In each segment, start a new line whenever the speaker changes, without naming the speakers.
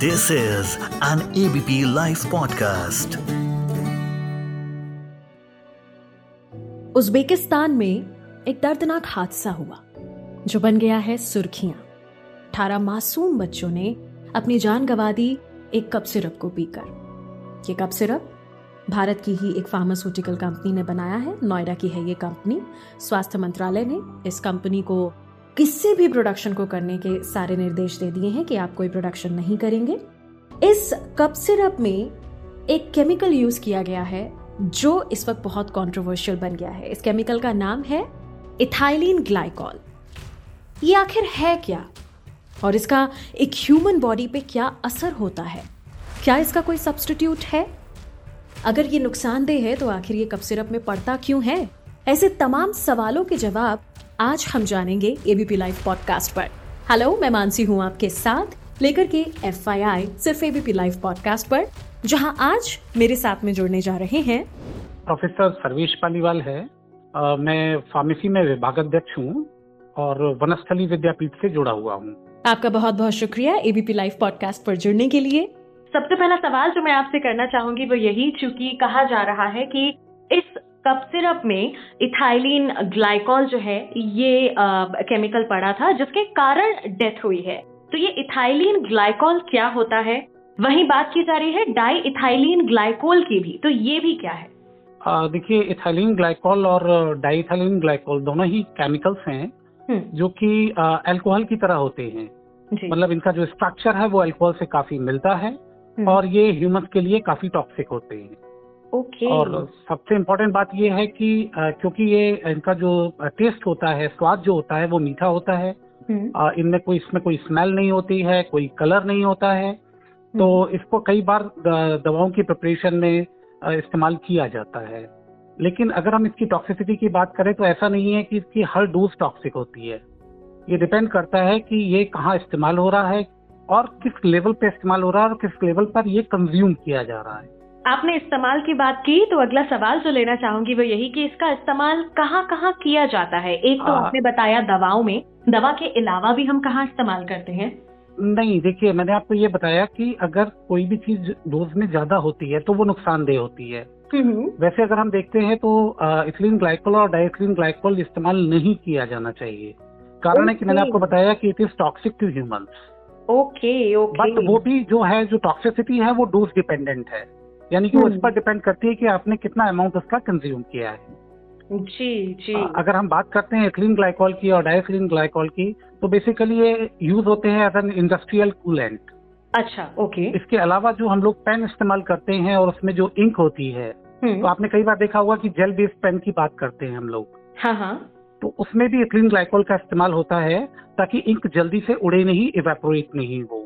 This is an ABP Life podcast.
Uzbekistan में एक दर्दनाक हादसा हुआ, जो बन गया है सुर्खियाँ। अठारह मासूम बच्चों ने अपनी जान गंवा दी एक कप सिरप को पीकर। ये कप सिरप भारत की ही एक फार्मास्यूटिकल कंपनी ने बनाया है। नोएडा की है ये कंपनी स्वास्थ्य मंत्रालय ने इस कंपनी को किसी भी प्रोडक्शन को करने के सारे निर्देश दे दिए हैं कि आप कोई प्रोडक्शन नहीं करेंगे। इस कप सिरप में एक केमिकल यूज़ किया गया है, जो इस वक्त बहुत कंट्रोवर्शियल बन गया है। इस केमिकल का नाम है इथाइलिन ग्लाइकॉल ये आखिर है क्या? और इसका एक ह्यूमन बॉडी पे क्या असर होता है? क्या इसका कोई सब्सटीट्यूट है? अगर ये नुकसानदेह है तो आखिर ये कप सिरप में पड़ता क्यों है? ऐसे तमाम सवालों के जवाब आज हम जानेंगे एबीपी लाइव पॉडकास्ट पर। हेलो मैं मानसी हूँ आपके साथ लेकर के एफआईआई सिर्फ़ एबीपी लाइव पॉडकास्ट पर जहाँ आज मेरे साथ में जुड़ने जा रहे हैं।
प्रोफेसर सर्वेश पालीवाल है। आ, मैं फार्मेसी में विभागाध्यक्ष हूँ और वनस्थली विद्यापीठ से जुड़ा हुआ हूँ।
आपका बहुत बहुत शुक्रिया एबीपी लाइव पॉडकास्ट पर जुड़ने के लिए। सबसे पहला सवाल जो मैं आपसे करना चाहूँगी वो यही चूँकि कहा जा रहा है कि इस कप सिरप में इथाइलिन ग्लाइकॉल जो है ये आ, केमिकल पड़ा था जिसके कारण डेथ हुई है। तो ये इथाइलिन ग्लाइकॉल क्या होता है? वही बात की जा रही है डाई इथाइलिन ग्लाइकोल की भी। तो ये भी क्या है?
देखिए इथाइलिन ग्लाइकोल और डाई इथाइलिन ग्लाइकोल दोनों ही केमिकल्स हैं हम्म। जो कि अल्कोहल की तरह होते हैं। मतलब इनका जो स्ट्रक्चर है वो अल्कोहल से काफ़ी मिलता है हम्म। और ये ह्यूमन के लिए काफ़ी टॉक्सिक होते हैं।
Okay okay.
और सबसे इम्पोर्टेंट बात ये है कि क्योंकि ये इनका जो टेस्ट होता है स्वाद जो होता है वो मीठा होता है हम्म। इनमें कोई इसमें कोई स्मेल नहीं होती है कोई कलर नहीं होता है तो हम्म। इसको कई बार दवाओं की प्रिपरेशन में इस्तेमाल किया जाता है लेकिन अगर हम इसकी टॉक्सिसिटी की बात करें तो ऐसा नहीं है कि इसकी हर डोज टॉक्सिक होती है ये डिपेंड करता है कि ये कहाँ इस्तेमाल हो रहा है और किस लेवल पे इस्तेमाल हो रहा है और किस लेवल पर ये कंज्यूम किया जा रहा है
आपने इस्तेमाल की बात की तो अगला सवाल जो लेना चाहूँगी वो यही कि इसका इस्तेमाल कहाँ कहाँ किया जाता है। एक तो हाँ। आपने बताया दवाओं में। दवा के अलावा भी हम कहाँ इस्तेमाल करते हैं?
नहीं देखिए मैंने आपको ये बताया कि अगर कोई भी चीज़ डोज में ज़्यादा होती है तो वो नुकसानदेह होती है। हम्म। वैसे अगर हम देखते हैं तो इथिलीन ग्लाइकोल और डाइथिलीन ग्लाइकोल इस्तेमाल नहीं किया जाना चाहिए। कारण है कि मैंने आपको बताया कि it is toxic to humans.
Okay okay.
But वो भी जो है जो टॉक्सिसिटी है वो डोज डिपेंडेंट है। यानी कि वो इस हम्म। पर डिपेंड करती है कि आपने कितना अमाउंट उसका कंज्यूम किया है।
जी जी।
अगर हम बात करते हैं एथिलीन ग्लाइकॉल की और डायथिलीन ग्लाइकॉल की तो बेसिकली ये यूज़ होते हैं एज एन इंडस्ट्रियल कूलेंट
अच्छा ओके
इसके अलावा जो हम लोग पेन इस्तेमाल करते हैं और उसमें जो इंक होती है हम्म। तो आपने कई बार देखा होगा कि जेल बेस्ड पेन की बात करते हैं हम लोग।
हाँ हाँ।
तो उसमें भी एथिलीन ग्लाइकॉल का इस्तेमाल होता है ताकि इंक जल्दी से उड़े नहीं इवेपोरेट नहीं हो।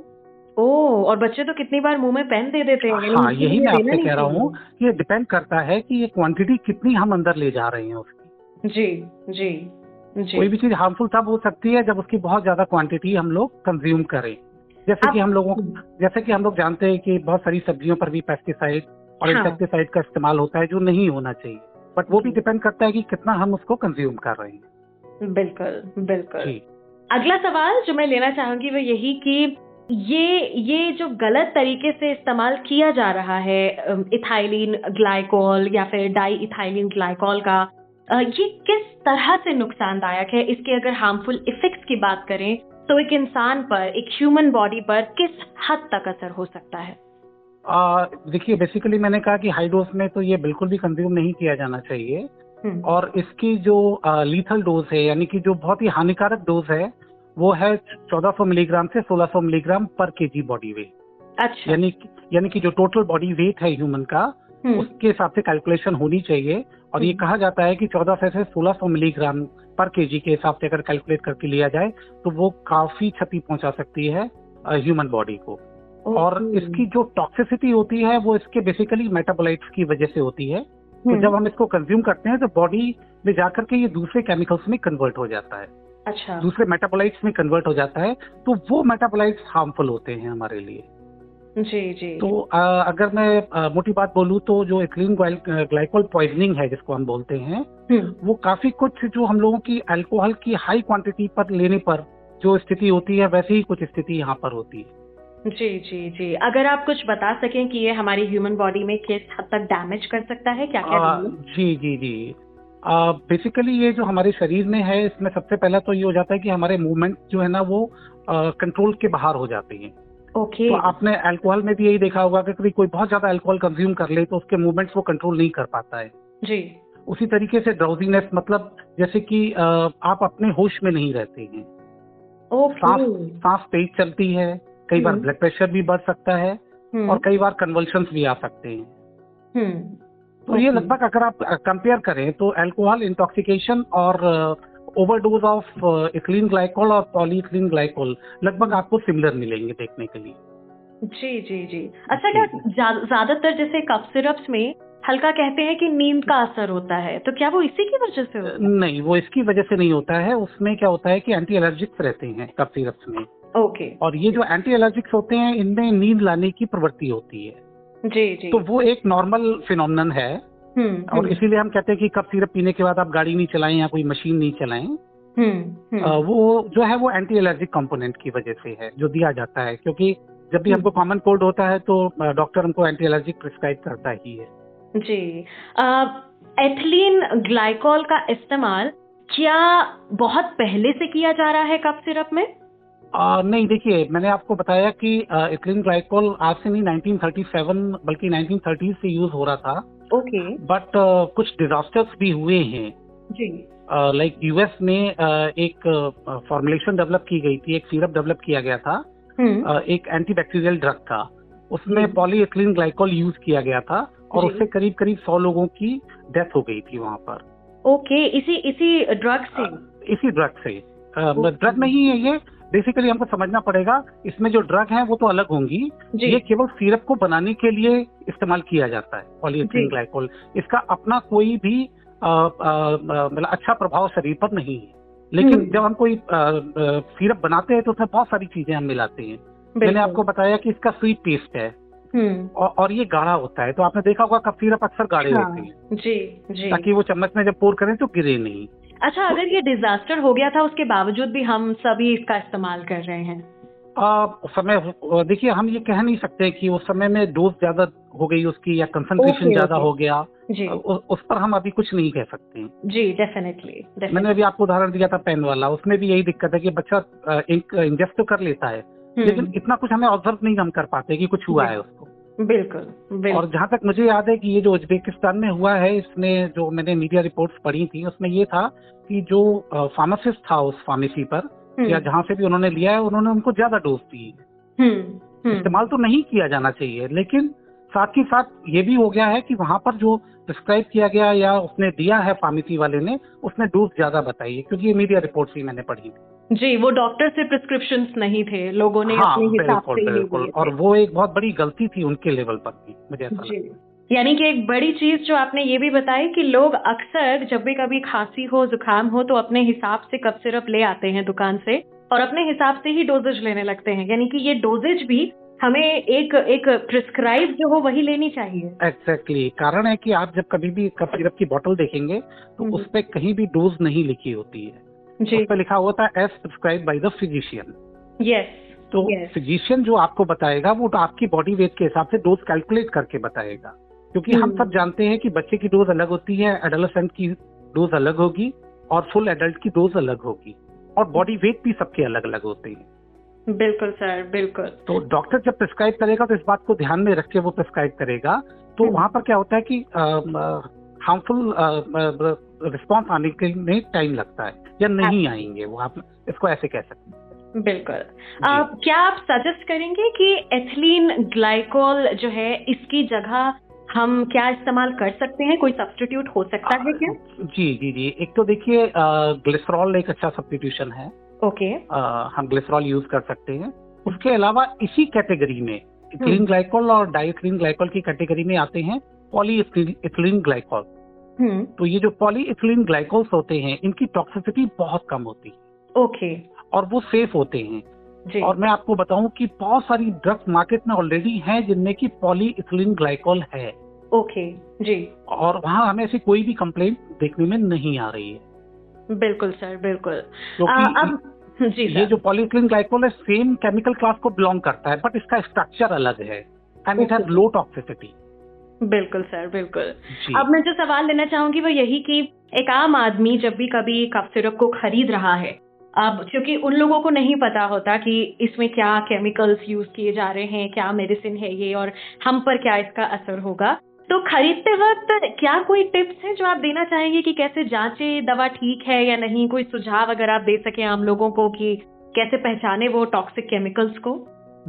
ओ और बच्चे तो कितनी बार मुँह में पेन दे देते हैं
हाँ यही मैं आपसे कह रहा हूँ ये डिपेंड करता है कि ये क्वांटिटी कितनी हम अंदर ले जा रहे हैं उसकी।
जी जी जी।
कोई भी चीज़ हार्मफुल तब हो सकती है जब उसकी बहुत ज़्यादा क्वांटिटी हम लोग कंज्यूम करें। जैसे कि हम लोगों जैसे कि हम लोग जानते हैं कि बहुत सारी सब्जियों पर भी पेस्टिसाइड और इंसेक्टिसाइड हाँ। का इस्तेमाल होता है जो नहीं होना चाहिए। बट वो भी डिपेंड करता है कि कितना हम उसको कंज्यूम कर रहे हैं।
बिल्कुल बिल्कुल। अगला सवाल जो मैं लेना चाहूँगी वो यही कि ये ये जो गलत तरीके से इस्तेमाल किया जा रहा है इथाइलिन ग्लाइकोल या फिर डाई इथाइलिन ग्लाइकोल का ये किस तरह से नुकसानदायक है? इसके अगर हार्मफुल इफेक्ट्स की बात करें तो एक इंसान पर एक ह्यूमन बॉडी पर किस हद तक असर हो सकता है?
देखिए बेसिकली मैंने कहा कि हाई डोज में तो ये बिल्कुल भी कंज्यूम नहीं किया जाना चाहिए। हम्म। और इसकी जो लीथल डोज है यानी कि जो बहुत ही हानिकारक डोज है वो है 1400 मिलीग्राम से 1600 मिलीग्राम पर केजी बॉडी वेट
अच्छा।
यानी यानी कि जो टोटल बॉडी वेट है ह्यूमन का हम्म। उसके हिसाब से कैलकुलेशन होनी चाहिए। और ये हम्म। कहा जाता है कि 1400 से 1600 मिलीग्राम पर केजी के हिसाब से अगर कैलकुलेट करके लिया जाए तो वो काफ़ी क्षति पहुँचा सकती है ह्यूमन बॉडी को। और इसकी जो टॉक्सिसिटी होती है वो इसके बेसिकली मेटाबोलाइट्स की वजह से होती है। तो हम्म। जब हम इसको कंज्यूम करते हैं तो बॉडी में जाकर के ये दूसरे केमिकल्स में कन्वर्ट हो जाता है।
अच्छा।
दूसरे मेटाबोलाइट्स में कन्वर्ट हो जाता है तो वो मेटाबोलाइट्स हार्मफुल होते हैं हमारे लिए।
जी जी।
तो आ, अगर मैं आ, मोटी बात बोलूँ तो जो एथिलीन ग्लाइकोल पॉइजनिंग है जिसको हम बोलते हैं हम्म। वो काफ़ी कुछ जो हम लोगों की अल्कोहल की हाई क्वांटिटी पर लेने पर जो स्थिति होती है वैसे ही कुछ स्थिति यहाँ पर होती है।
जी जी जी। अगर आप कुछ बता सकें कि ये हमारी ह्यूमन बॉडी में किस हद तक डैमेज कर सकता है क्या क्या
आ, जी जी जी। बेसिकली ये जो हमारे शरीर में है इसमें सबसे पहला तो ये हो जाता है कि हमारे मूवमेंट जो है ना वो कंट्रोल के बाहर हो जाते हैं
ओके okay.
तो आपने अल्कोहल में भी यही देखा होगा कि कभी कोई बहुत ज़्यादा अल्कोहल कंज्यूम कर ले तो उसके मूवमेंट्स वो कंट्रोल नहीं कर पाता है
जी
उसी तरीके से ड्राउजीनेस मतलब जैसे कि आप अपने होश में नहीं रहते हैं सांस सांस तेज चलती है कई बार ब्लड हम्म। प्रेशर भी बढ़ सकता है हम्म। और कई बार कन्वल्शन भी आ सकते हैं
हम्म।
तो ये लगभग अगर आप कंपेयर करें तो अल्कोहल इंटॉक्सिकेशन और ओवरडोज ऑफ़ इथिलीन ग्लाइकोल और पॉलीथिलीन ग्लाइकोल लगभग आपको सिमिलर मिलेंगे देखने के लिए।
जी जी जी। अच्छा क्या ज़्यादातर जैसे कफ सिरप्स में हल्का कहते हैं कि नींद का असर होता है तो क्या वो इसी की वजह से होता है?
नहीं वो इसकी वजह से नहीं होता है। उसमें क्या होता है कि एंटी एलर्जिक्स रहते हैं कफ सिरप्स में।
ओके।
और ये जो एंटी एलर्जिक्स होते हैं इनमें नींद लाने की प्रवृत्ति होती है।
जी जी।
तो वो एक नॉर्मल फिनोमिनन है।
हम्म,
और
हम्म।
इसीलिए हम कहते हैं कि कफ सिरप पीने के बाद आप गाड़ी नहीं चलाएँ या कोई मशीन नहीं चलाएँ
हम्म,
वो जो है वो एंटी एलर्जिक कंपोनेंट की वजह से है जो दिया जाता है। क्योंकि जब भी हमको कॉमन कोल्ड होता है तो डॉक्टर हमको एंटी एलर्जिक प्रिस्क्राइब करता ही है।
जी। एथिलीन ग्लाइकोल का इस्तेमाल क्या बहुत पहले से किया जा रहा है कफ सिरप में?
आ, नहीं देखिए मैंने आपको बताया कि एथिलीन ग्लाइकोल आज से नहीं 1937 बल्कि 1930 से यूज़ हो रहा था।
Okay okay.
बट कुछ डिजास्टर्स भी हुए हैं।
जी।
लाइक यूएस में एक फॉर्मुलेशन डेवलप की गई थी एक सिरप डेवलप किया गया था।
हम्म।
एक एंटीबैक्टीरियल ड्रग था। उसमें पॉलीएथिलीन ग्लाइकोल यूज़ किया गया था और उससे करीब करीब सौ लोगों की डेथ हो गई थी वहाँ पर।
ओके okay, इसी इसी ड्रग से?
इसी ड्रग से। ड्रग नहीं है ये. बेसिकली हमको समझना पड़ेगा इसमें जो ड्रग है वो तो अलग होंगी. ये केवल सिरप को बनाने के लिए इस्तेमाल किया जाता है पॉलीएथिलीन ग्लाइकोल इसका अपना कोई भी मतलब अच्छा प्रभाव शरीर पर नहीं है. लेकिन हम्म। जब हम कोई सिरप बनाते हैं तो उसमें बहुत सारी चीज़ें हम मिलाते हैं. मैंने आपको बताया कि इसका स्वीट टेस्ट है.
हम्म।
और, और ये गाढ़ा होता है. तो आपने देखा होगा कफ सिरप अक्सर गाढ़े हाँ, होते हैं.
जी जी.
ताकि वो चम्मच में जब पोर करें तो गिरे नहीं.
अच्छा अगर ये डिजास्टर हो गया था उसके बावजूद भी हम सभी इसका इस्तेमाल कर रहे हैं।
आ, समय देखिए हम ये कह नहीं सकते कि उस समय में डोज ज़्यादा हो गई उसकी या कंसंट्रेशन ज़्यादा हो गया।
जी।
उ, उस पर हम अभी कुछ नहीं कह सकते।
जी डेफिनेटली
मैंने अभी आपको उदाहरण दिया था पेन वाला उसमें भी यही दिक्कत है कि बच्चा इंजेस्ट तो कर लेता है हम्म। लेकिन इतना कुछ हमें ऑब्ज़र्व नहीं हम कर पाते कि कुछ हुआ है उसको।
बिल्कुल, बिल्कुल
और जहाँ तक मुझे याद है कि ये जो उज्बेकिस्तान में हुआ है इसमें जो मैंने मीडिया रिपोर्ट्स पढ़ी थी उसमें ये था कि जो फार्मासिस्ट था उस फार्मेसी पर हम्म। या जहाँ से भी उन्होंने लिया है उन्होंने उनको ज़्यादा डोज दी
हम्म, हम्म।
इस्तेमाल तो नहीं किया जाना चाहिए लेकिन साथ ही साथ ये भी हो गया है कि वहाँ पर जो प्रिस्क्राइब किया गया या उसने दिया है फार्मेसी वाले ने उसने डोज ज़्यादा बताई है क्योंकि ये मीडिया रिपोर्ट ही मैंने पढ़ी थी
जी वो डॉक्टर से प्रिस्क्रिप्शन नहीं थे लोगों ने
हाँ,
अपने हिसाब से
बिल्कुल। और वो एक बहुत बड़ी गलती थी उनके लेवल पर भी मुझे ऐसा
लगता यानी कि एक बड़ी चीज़ जो आपने ये भी बताई कि लोग अक्सर जब भी कभी खांसी हो जुकाम हो तो अपने हिसाब से कप सिरप ले आते हैं दुकान से और अपने हिसाब से ही डोजेज लेने लगते हैं। यानी कि ये डोजेज भी हमें एक एक प्रिस्क्राइब जो हो वही लेनी चाहिए।
Exactly exactly. कारण है कि आप जब कभी भी कप सिरप की बोतल देखेंगे तो हम्म। उस पर कहीं भी डोज नहीं लिखी होती है।
जी
उस पर लिखा हुआ था as prescribe by the physician
yes
तो फिजिशियन जो आपको बताएगा वो तो आपकी बॉडी वेट के हिसाब से डोज कैलकुलेट करके बताएगा। क्योंकि हम hmm. सब जानते हैं कि बच्चे की डोज अलग होती है एडोलसेंट की डोज अलग होगी और फुल एडल्ट की डोज अलग होगी और बॉडी वेट भी सबके अलग अलग होते हैं।
बिल्कुल सर बिल्कुल।
तो डॉक्टर जब प्रिस्क्राइब करेगा तो इस बात को ध्यान में रख के वो प्रिस्क्राइब करेगा। तो hmm. वहाँ पर क्या होता है कि हार्मफुल रिस्पॉन्स आने के लिए टाइम लगता है या नहीं आएँगे वो आप इसको ऐसे कह सकते हैं।
बिल्कुल। क्या आप सजेस्ट करेंगे कि एथिलीन ग्लाइकोल जो है इसकी जगह हम क्या इस्तेमाल कर सकते हैं? कोई सब्सटीट्यूट हो सकता आ, है क्या?
जी जी जी। एक तो देखिए ग्लिसरॉल एक अच्छा सब्सटीट्यूशन है।
ओके आ,
हम ग्लिसरॉल यूज़ कर सकते हैं। उसके अलावा इसी कैटेगरी में इथिलीन ग्लाइकोल और डाइथिलीन ग्लाइकोल की कैटेगरी में आते हैं पॉली इथिलीन ग्लाइकोल
हम्म।
तो ये जो पॉलीइथिलीन ग्लाइकोल्स होते हैं इनकी टॉक्सिसिटी बहुत कम होती है।
ओके।
और वो सेफ़ होते हैं।
जी।
और मैं आपको बताऊँ कि बहुत सारी ड्रग्स मार्केट में ऑलरेडी हैं जिनमें की पॉलीइथिलीन ग्लाइकोल है।
ओके। जी।
और वहाँ हमें ऐसी कोई भी कंप्लेंट देखने में नहीं आ रही है।
बिल्कुल सर बिल्कुल।
क्योंकि
जी
ये जो पॉलीथिलीन ग्लाइकोल है सेम केमिकल क्लास को बिलोंग करता है बट इसका स्ट्रक्चर अलग है। And it has low toxicity
बिल्कुल सर बिल्कुल। अब मैं जो सवाल लेना चाहूँगी वो यही कि एक आम आदमी जब भी कभी कफ सिरप को खरीद रहा है अब क्योंकि उन लोगों को नहीं पता होता कि इसमें क्या केमिकल्स यूज़ किए जा रहे हैं क्या मेडिसिन है ये और हम पर क्या इसका असर होगा। तो खरीदते वक्त क्या कोई टिप्स हैं जो आप देना चाहेंगे कि कैसे जांचे दवा ठीक है या नहीं? कोई सुझाव अगर आप दे सके आम लोगों को कि कैसे पहचाने वो टॉक्सिक केमिकल्स को?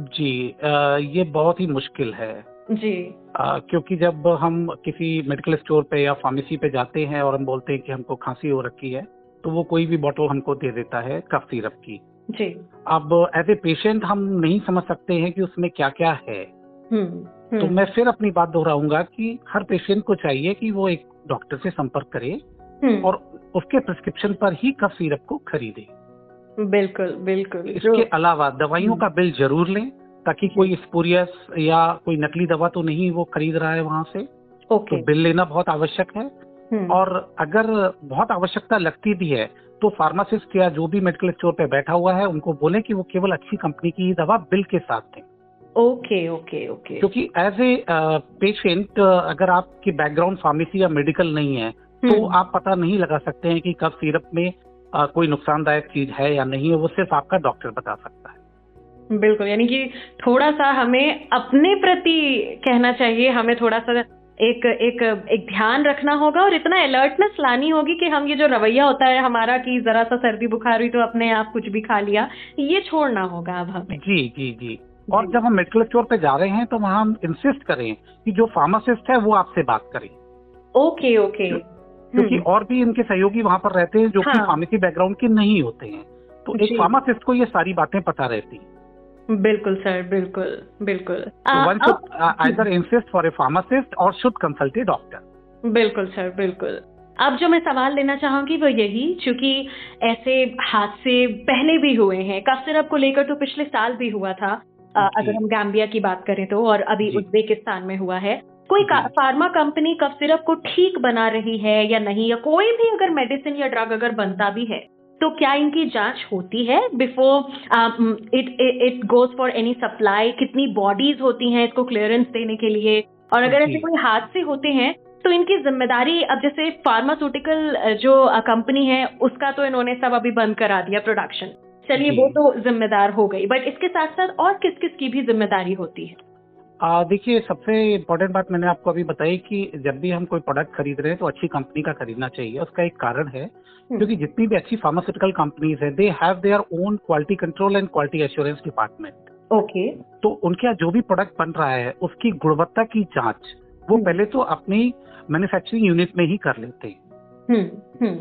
जी आ, ये बहुत ही मुश्किल है।
जी।
आ, क्योंकि जब हम किसी मेडिकल स्टोर पे या फार्मेसी पे जाते हैं और हम बोलते हैं कि हमको खांसी हो रखी है तो वो कोई भी बॉटल हमको दे देता है कफ सिरप की।
जी।
अब एज ए पेशेंट हम नहीं समझ सकते हैं कि उसमें क्या क्या है।
हम्म, हम्म।
तो मैं फिर अपनी बात दोहराऊँगा कि हर पेशेंट को चाहिए कि वो एक डॉक्टर से संपर्क करे
हम्म।
और उसके प्रिस्क्रिप्शन पर ही कफ सिरप को खरीदे।
बिल्कुल बिल्कुल।
इसके अलावा दवाइयों का बिल ज़रूर लें। ताकि कोई स्पोरियस या कोई नकली दवा तो नहीं वो खरीद रहा है वहाँ से
ओके।
तो बिल लेना बहुत आवश्यक है।
हम्म।
और अगर बहुत आवश्यकता लगती भी है तो फार्मासिस्ट या जो भी मेडिकल स्टोर पे बैठा हुआ है उनको बोले कि वो केवल अच्छी कंपनी की दवा बिल के साथ दें।
Okay okay okay.
क्योंकि एज ए पेशेंट अगर आपकी बैकग्राउंड फार्मेसी या मेडिकल नहीं है तो
हम्म।
आप पता नहीं लगा सकते हैं कि कब सिरप में uh, कोई नुकसानदायक चीज़ है या नहीं है वो सिर्फ़ आपका डॉक्टर बता सकता है।
बिल्कुल यानी कि थोड़ा सा हमें अपने प्रति कहना चाहिए हमें थोड़ा सा एक एक एक ध्यान रखना होगा और इतना अलर्टनेस लानी होगी कि हम ये जो रवैया होता है हमारा कि जरा सा सर्दी बुखार हुई तो अपने आप कुछ भी खा लिया ये छोड़ना होगा अब हमें।
जी जी जी। और जब हम मेडिकल स्टोर पे जा रहे हैं तो वहाँ हम इंसिस्ट करें कि जो फार्मासिस्ट है वो आपसे बात करें।
Okay okay.
क्योंकि
हम्म।
और भी इनके सहयोगी वहाँ पर रहते हैं जो
हाँ। कि।
फार्मेसी बैकग्राउंड के नहीं होते हैं। तो एक फार्मासिस्ट को ये सारी बातें पता रहती हैं।
बिल्कुल सर बिल्कुल बिल्कुल। आ,
uh, either insist for a pharmacist or should consult a doctor.
अब- बिल्कुल सर बिल्कुल। अब जो मैं सवाल लेना चाहूँगी वो यही क्योंकि ऐसे हादसे पहले भी हुए हैं कफ सिरप को लेकर तो पिछले साल भी हुआ था
जी।
अगर हम गैम्बिया की बात करें तो और अभी उज्बेकिस्तान में हुआ है। कोई फार्मा कंपनी कफ सिरप को ठीक बना रही है या नहीं या कोई भी अगर मेडिसिन या ड्रग अगर बनता भी है तो क्या इनकी जाँच होती है before it it goes for any supply कितनी बॉडीज होती हैं इसको क्लियरेंस देने के लिए? और अगर ऐसे कोई हादसे होते हैं तो इनकी ज़िम्मेदारी अब जैसे फार्मास्यूटिकल जो कंपनी है उसका तो इन्होंने सब अभी बंद करा दिया प्रोडक्शन चलिए वो तो जिम्मेदार हो गई। बट इसके साथ साथ और किस किस की भी ज़िम्मेदारी होती है?
देखिए सबसे इम्पोर्टेंट बात मैंने आपको अभी बताई कि जब भी हम कोई प्रोडक्ट खरीद रहे हैं तो अच्छी कंपनी का खरीदना चाहिए। उसका एक कारण है क्योंकि जितनी भी अच्छी फार्मास्यूटिकल कंपनीज़ है they have their own quality control and quality assurance department
okay
तो उनके यहाँ जो भी प्रोडक्ट बन रहा है उसकी गुणवत्ता की जाँच वो
हम्म।
पहले तो अपनी मैन्युफैक्चरिंग यूनिट में ही कर लेते हैं।
हम्म हम्म।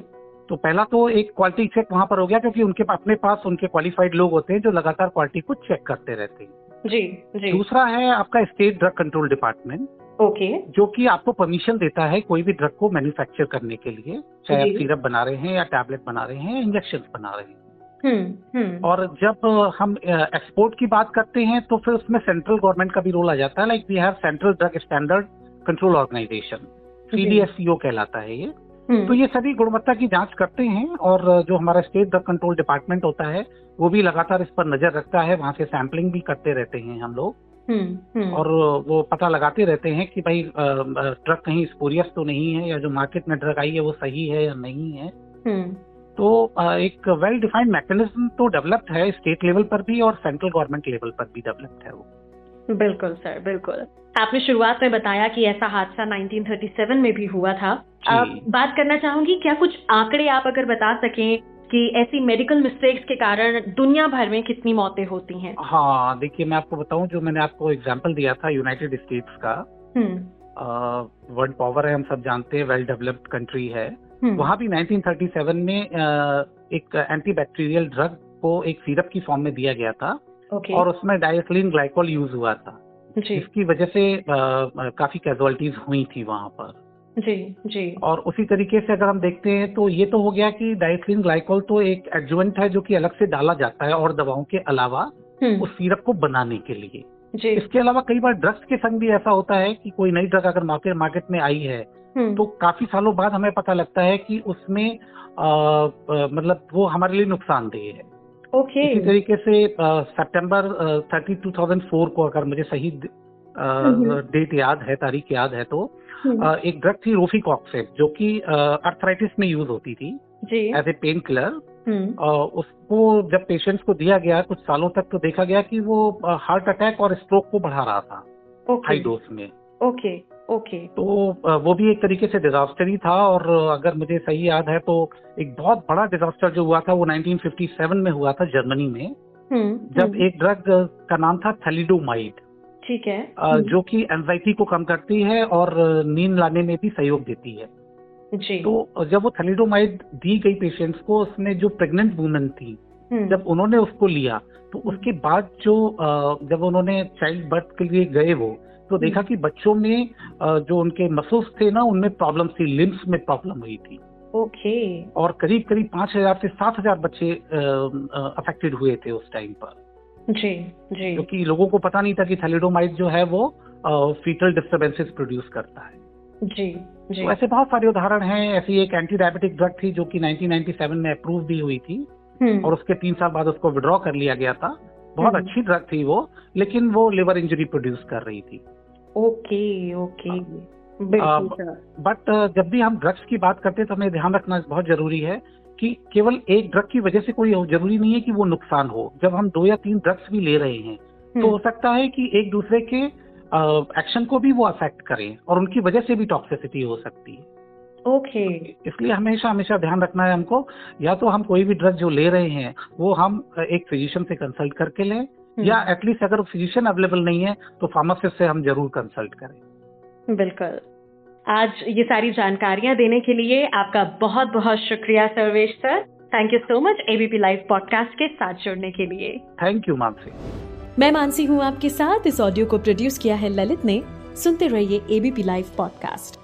तो पहला तो एक क्वालिटी चेक वहाँ पर हो गया क्योंकि उनके अपने पास उनके क्वालिफाइड लोग होते हैं जो लगातार क्वालिटी को चेक करते रहते हैं।
जी जी।
दूसरा है आपका state drug control department
okay.
जो कि आपको परमिशन देता है कोई भी ड्रग को मैन्युफैक्चर करने के लिए चाहे आप। सिरप बना रहे हैं या टैबलेट बना रहे हैं इंजेक्शन बना रहे हैं।
हम्म हम्म।
और जब हम एक्सपोर्ट की बात करते हैं तो फिर उसमें सेंट्रल गवर्नमेंट का भी रोल आ जाता है like we have central drug standard control organisation CDSCO कहलाता है ये। तो ये सभी गुणवत्ता की जाँच करते हैं और जो हमारा स्टेट ड्रग कंट्रोल डिपार्टमेंट होता है वो भी लगातार इस पर नज़र रखता है वहाँ से सैंपलिंग भी करते रहते हैं हम लोग।
हम्म, हम्म,
और वो पता लगाते रहते हैं कि भाई ड्रग कहीं स्पोरियस तो नहीं है या जो मार्केट में ड्रग आई है वो सही है या नहीं है।
हम्म,
तो एक वेल डिफाइंड मैकेनिज्म तो डेवलप्ड है स्टेट लेवल पर भी और सेंट्रल गवर्नमेंट लेवल पर भी डेवलप्ड है वो।
बिल्कुल सर बिल्कुल। आपने शुरुआत में बताया कि ऐसा हादसा 1937 में भी हुआ था। अब बात करना चाहूँगी क्या कुछ आंकड़े आप अगर बता सकें कि ऐसी मेडिकल मिस्टेक्स के कारण दुनिया भर में कितनी मौतें होती हैं?
हाँ देखिए मैं आपको बताऊँ जो मैंने आपको एग्जांपल दिया था यूनाइटेड स्टेट्स का।
हम्म,
वर्ल्ड पावर है हम सब जानते हैं वेल डेवलप्ड कंट्री है।
हम्म,
वहाँ भी 1937 में एक एंटीबैक्टीरियल ड्रग को एक सिरप की फॉर्म में दिया गया था।
ओके
और उसमें डायथिलीन ग्लाइकोल यूज़ हुआ था।
जी।
इसकी वजह से अ, काफ़ी कैजुअलिटीज हुई थी वहाँ पर।
जी जी।
और उसी तरीके से अगर हम देखते हैं तो ये तो हो गया कि डायथिलीन ग्लाइकोल तो एक एडजुवेंट है जो कि अलग से डाला जाता है और दवाओं के अलावा
हम्म,
उस सिरप को बनाने के लिए।
जी।
इसके अलावा कई बार ड्रग्स के संग भी ऐसा होता है कि कोई नई ड्रग अगर मार्केट मार्केट में आई है
हम्म,
तो काफ़ी सालों बाद हमें पता लगता है कि उसमें अ, अ, मतलब वो हमारे लिए नुकसानदेह है।
ओके
इसी तरीके से सितंबर थर्टी टू थाउज़ेंड फोर को अगर मुझे सही डेट याद है तारीख याद है तो
हम्म,
एक ड्रग थी रोफिकॉक्सेब जो कि अर्थराइटिस में यूज़ होती थी एज ए पेन किलर उसको जब पेशेंट्स को दिया गया कुछ सालों तक तो देखा गया कि वो हार्ट अटैक और स्ट्रोक को बढ़ा रहा था। हाई डोज में।
Okay okay.
तो वो भी एक तरीके से डिजास्टर ही था और अगर मुझे सही याद है तो एक बहुत बड़ा डिजास्टर जो हुआ था वो 1957 में हुआ था जर्मनी में।
हम्म,
जब
हम्म,
एक ड्रग का नाम था थैलिडोमाइड
ठीक है। हम्म,
जो कि एंजाइटी को कम करती है और नींद लाने में भी सहयोग देती है।
जी।
तो जब वो थैलिडोमाइड दी गई पेशेंट्स को उसमें जो प्रेग्नेंट वुमेन थी जब उन्होंने उसको लिया तो उसके बाद जो जब उन्होंने चाइल्ड बर्थ के लिए गए वो तो देखा कि बच्चों में जो उनके मसल्स थे ना उनमें प्रॉब्लम थी लिम्स में प्रॉब्लम हुई थी।
ओके।
और करीब करीब पाँच हज़ार से सात हज़ार बच्चे अफेक्टेड हुए थे उस टाइम पर।
जी जी।
क्योंकि लोगों को पता नहीं था कि थैलिडोमाइड जो है वो फीटल डिस्टर्बेंसेस प्रोड्यूस करता है।
जी जी।
तो ऐसे बहुत सारे उदाहरण हैं। ऐसी एक एंटी डायबिटिक ड्रग थी जो कि 1997 में अप्रूव भी हुई थी
हम्म,
और उसके तीन साल बाद उसको विड्रॉ कर लिया गया था। बहुत
हम्म।
अच्छी ड्रग थी वो लेकिन वो लिवर इंजरी प्रोड्यूस कर रही थी।
Okay okay.
बट जब भी हम ड्रग्स की बात करते हैं तो हमें ध्यान रखना बहुत ज़रूरी है कि केवल एक ड्रग की वजह से कोई ज़रूरी नहीं है कि वो नुकसान हो। जब हम दो या तीन ड्रग्स भी ले रहे हैं तो हो
हम्म,
सकता है कि एक दूसरे के एक्शन को भी वो अफेक्ट करें और उनकी वजह से भी टॉक्सिसिटी हो सकती है।
ओके।
इसलिए हमेशा हमेशा ध्यान रखना है हमको। या तो हम कोई भी ड्रग जो ले रहे हैं वो हम एक फिजिशियन से कंसल्ट करके लें
हम्म।
या एटलीस्ट अगर फिजिशियन अवेलेबल नहीं है तो फार्मासिस्ट से हम ज़रूर कंसल्ट करें।
बिल्कुल। आज ये सारी जानकारियाँ देने के लिए आपका बहुत बहुत शुक्रिया Sarvesh sir. Thank you so much ABP live podcast के साथ जुड़ने के लिए।
थैंक यू मानसी
मैं मानसी हूँ आपके साथ। इस ऑडियो को प्रोड्यूस किया है ललित ने। सुनते रहिए ABP live podcast